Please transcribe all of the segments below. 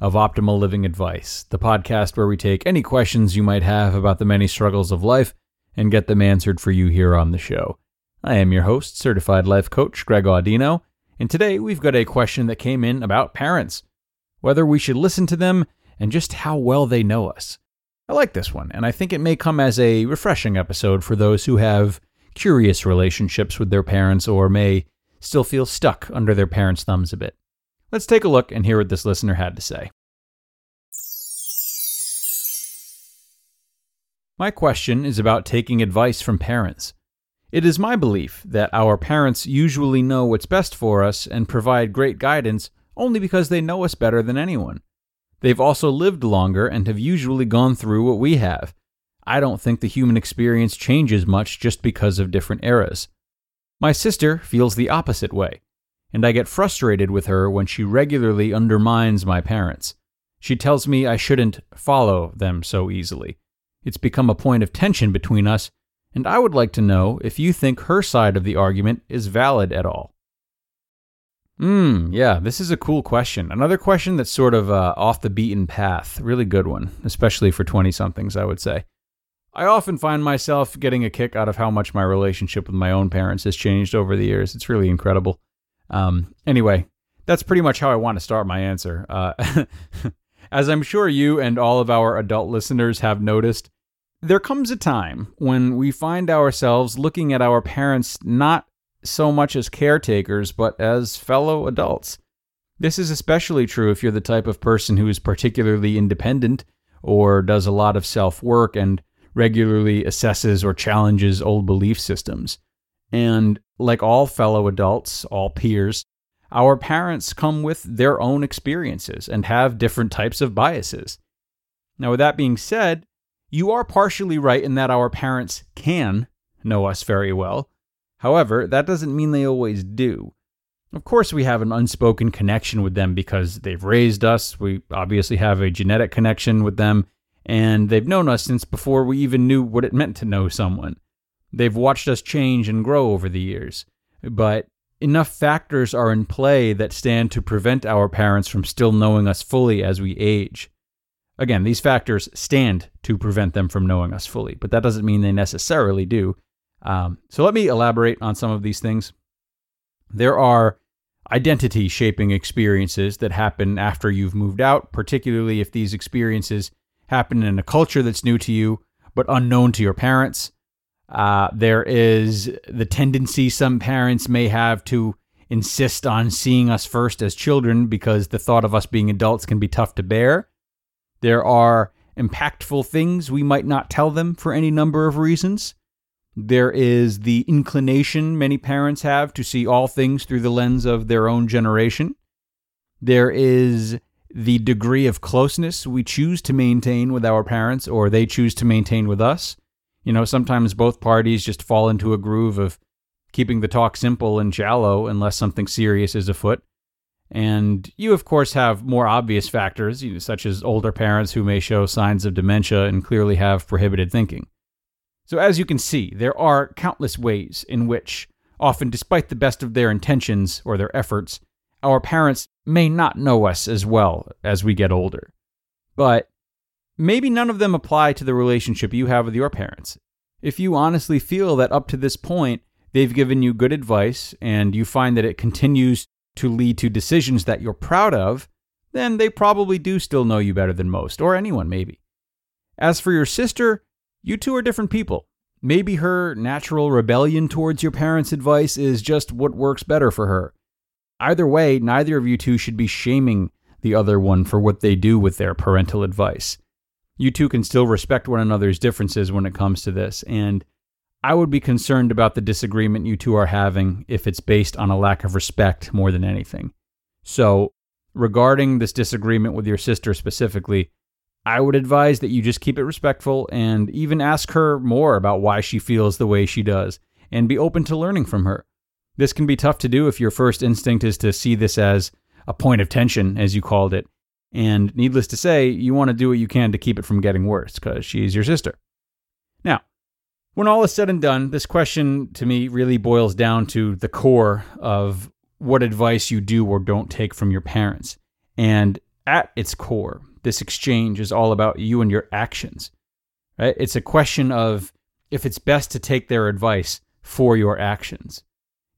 of Optimal Living Advice, the podcast where we take any questions you might have about the many struggles of life and get them answered for you here on the show. I am your host, certified life coach Greg Audino, and today we've got a question that came in about parents, whether we should listen to them and just how well they know us. I like this one, and I think it may come as a refreshing episode for those who have curious relationships with their parents or may still feel stuck under their parents' thumbs a bit. Let's take a look and hear what this listener had to say. My question is about taking advice from parents. It is my belief that our parents usually know what's best for us and provide great guidance only because they know us better than anyone. They've also lived longer and have usually gone through what we have. I don't think the human experience changes much just because of different eras. My sister feels the opposite way and I get frustrated with her when she regularly undermines my parents. She tells me I shouldn't follow them so easily. It's become a point of tension between us, and I would like to know if you think her side of the argument is valid at all. Hmm, yeah, this is a cool question. Another question that's sort of uh, off the beaten path. Really good one, especially for 20 somethings, I would say. I often find myself getting a kick out of how much my relationship with my own parents has changed over the years. It's really incredible. Um, anyway, that's pretty much how I want to start my answer. Uh, as I'm sure you and all of our adult listeners have noticed, there comes a time when we find ourselves looking at our parents not so much as caretakers, but as fellow adults. This is especially true if you're the type of person who is particularly independent or does a lot of self work and regularly assesses or challenges old belief systems. And like all fellow adults, all peers, our parents come with their own experiences and have different types of biases. Now, with that being said, you are partially right in that our parents can know us very well. However, that doesn't mean they always do. Of course, we have an unspoken connection with them because they've raised us. We obviously have a genetic connection with them, and they've known us since before we even knew what it meant to know someone. They've watched us change and grow over the years, but enough factors are in play that stand to prevent our parents from still knowing us fully as we age. Again, these factors stand to prevent them from knowing us fully, but that doesn't mean they necessarily do. Um, so let me elaborate on some of these things. There are identity shaping experiences that happen after you've moved out, particularly if these experiences happen in a culture that's new to you but unknown to your parents. Uh, there is the tendency some parents may have to insist on seeing us first as children because the thought of us being adults can be tough to bear. There are impactful things we might not tell them for any number of reasons. There is the inclination many parents have to see all things through the lens of their own generation. There is the degree of closeness we choose to maintain with our parents or they choose to maintain with us. You know, sometimes both parties just fall into a groove of keeping the talk simple and shallow unless something serious is afoot. And you, of course, have more obvious factors, you know, such as older parents who may show signs of dementia and clearly have prohibited thinking. So, as you can see, there are countless ways in which, often despite the best of their intentions or their efforts, our parents may not know us as well as we get older. But Maybe none of them apply to the relationship you have with your parents. If you honestly feel that up to this point, they've given you good advice and you find that it continues to lead to decisions that you're proud of, then they probably do still know you better than most, or anyone maybe. As for your sister, you two are different people. Maybe her natural rebellion towards your parents' advice is just what works better for her. Either way, neither of you two should be shaming the other one for what they do with their parental advice. You two can still respect one another's differences when it comes to this, and I would be concerned about the disagreement you two are having if it's based on a lack of respect more than anything. So, regarding this disagreement with your sister specifically, I would advise that you just keep it respectful and even ask her more about why she feels the way she does and be open to learning from her. This can be tough to do if your first instinct is to see this as a point of tension, as you called it. And needless to say, you want to do what you can to keep it from getting worse because she's your sister. Now, when all is said and done, this question to me really boils down to the core of what advice you do or don't take from your parents. And at its core, this exchange is all about you and your actions. Right? It's a question of if it's best to take their advice for your actions.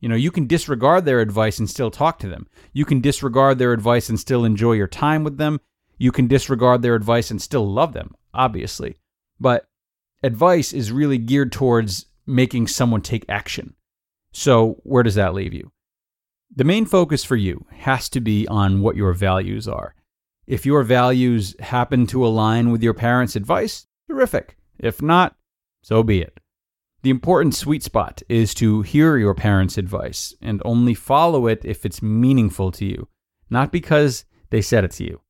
You know, you can disregard their advice and still talk to them. You can disregard their advice and still enjoy your time with them. You can disregard their advice and still love them, obviously. But advice is really geared towards making someone take action. So, where does that leave you? The main focus for you has to be on what your values are. If your values happen to align with your parents' advice, terrific. If not, so be it. The important sweet spot is to hear your parents' advice and only follow it if it's meaningful to you, not because they said it to you.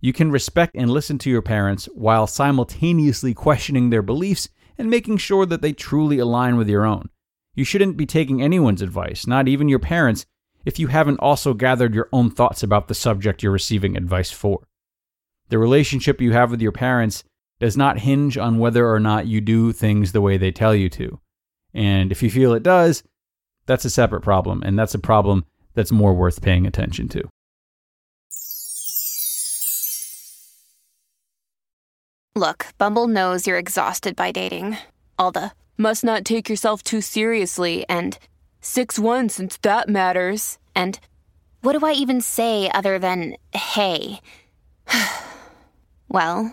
You can respect and listen to your parents while simultaneously questioning their beliefs and making sure that they truly align with your own. You shouldn't be taking anyone's advice, not even your parents, if you haven't also gathered your own thoughts about the subject you're receiving advice for. The relationship you have with your parents does not hinge on whether or not you do things the way they tell you to. And if you feel it does, that's a separate problem, and that's a problem that's more worth paying attention to. Look, Bumble knows you're exhausted by dating. All the must not take yourself too seriously and 6 1 since that matters. And what do I even say other than hey? well,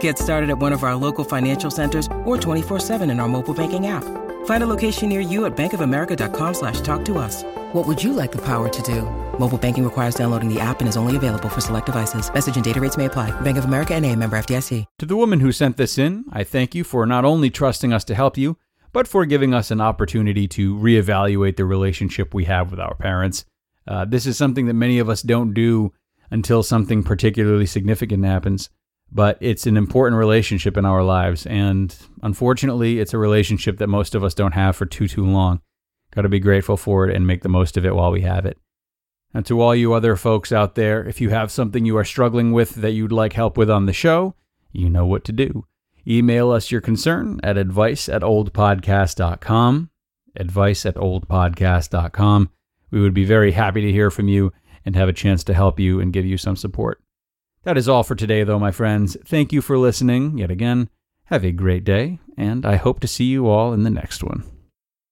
Get started at one of our local financial centers or 24-7 in our mobile banking app. Find a location near you at bankofamerica.com slash talk to us. What would you like the power to do? Mobile banking requires downloading the app and is only available for select devices. Message and data rates may apply. Bank of America and a member FDIC. To the woman who sent this in, I thank you for not only trusting us to help you, but for giving us an opportunity to reevaluate the relationship we have with our parents. Uh, this is something that many of us don't do until something particularly significant happens but it's an important relationship in our lives. And unfortunately, it's a relationship that most of us don't have for too, too long. Got to be grateful for it and make the most of it while we have it. And to all you other folks out there, if you have something you are struggling with that you'd like help with on the show, you know what to do. Email us your concern at advice at oldpodcast.com. Advice at oldpodcast.com. We would be very happy to hear from you and have a chance to help you and give you some support. That is all for today, though, my friends. Thank you for listening yet again. Have a great day, and I hope to see you all in the next one.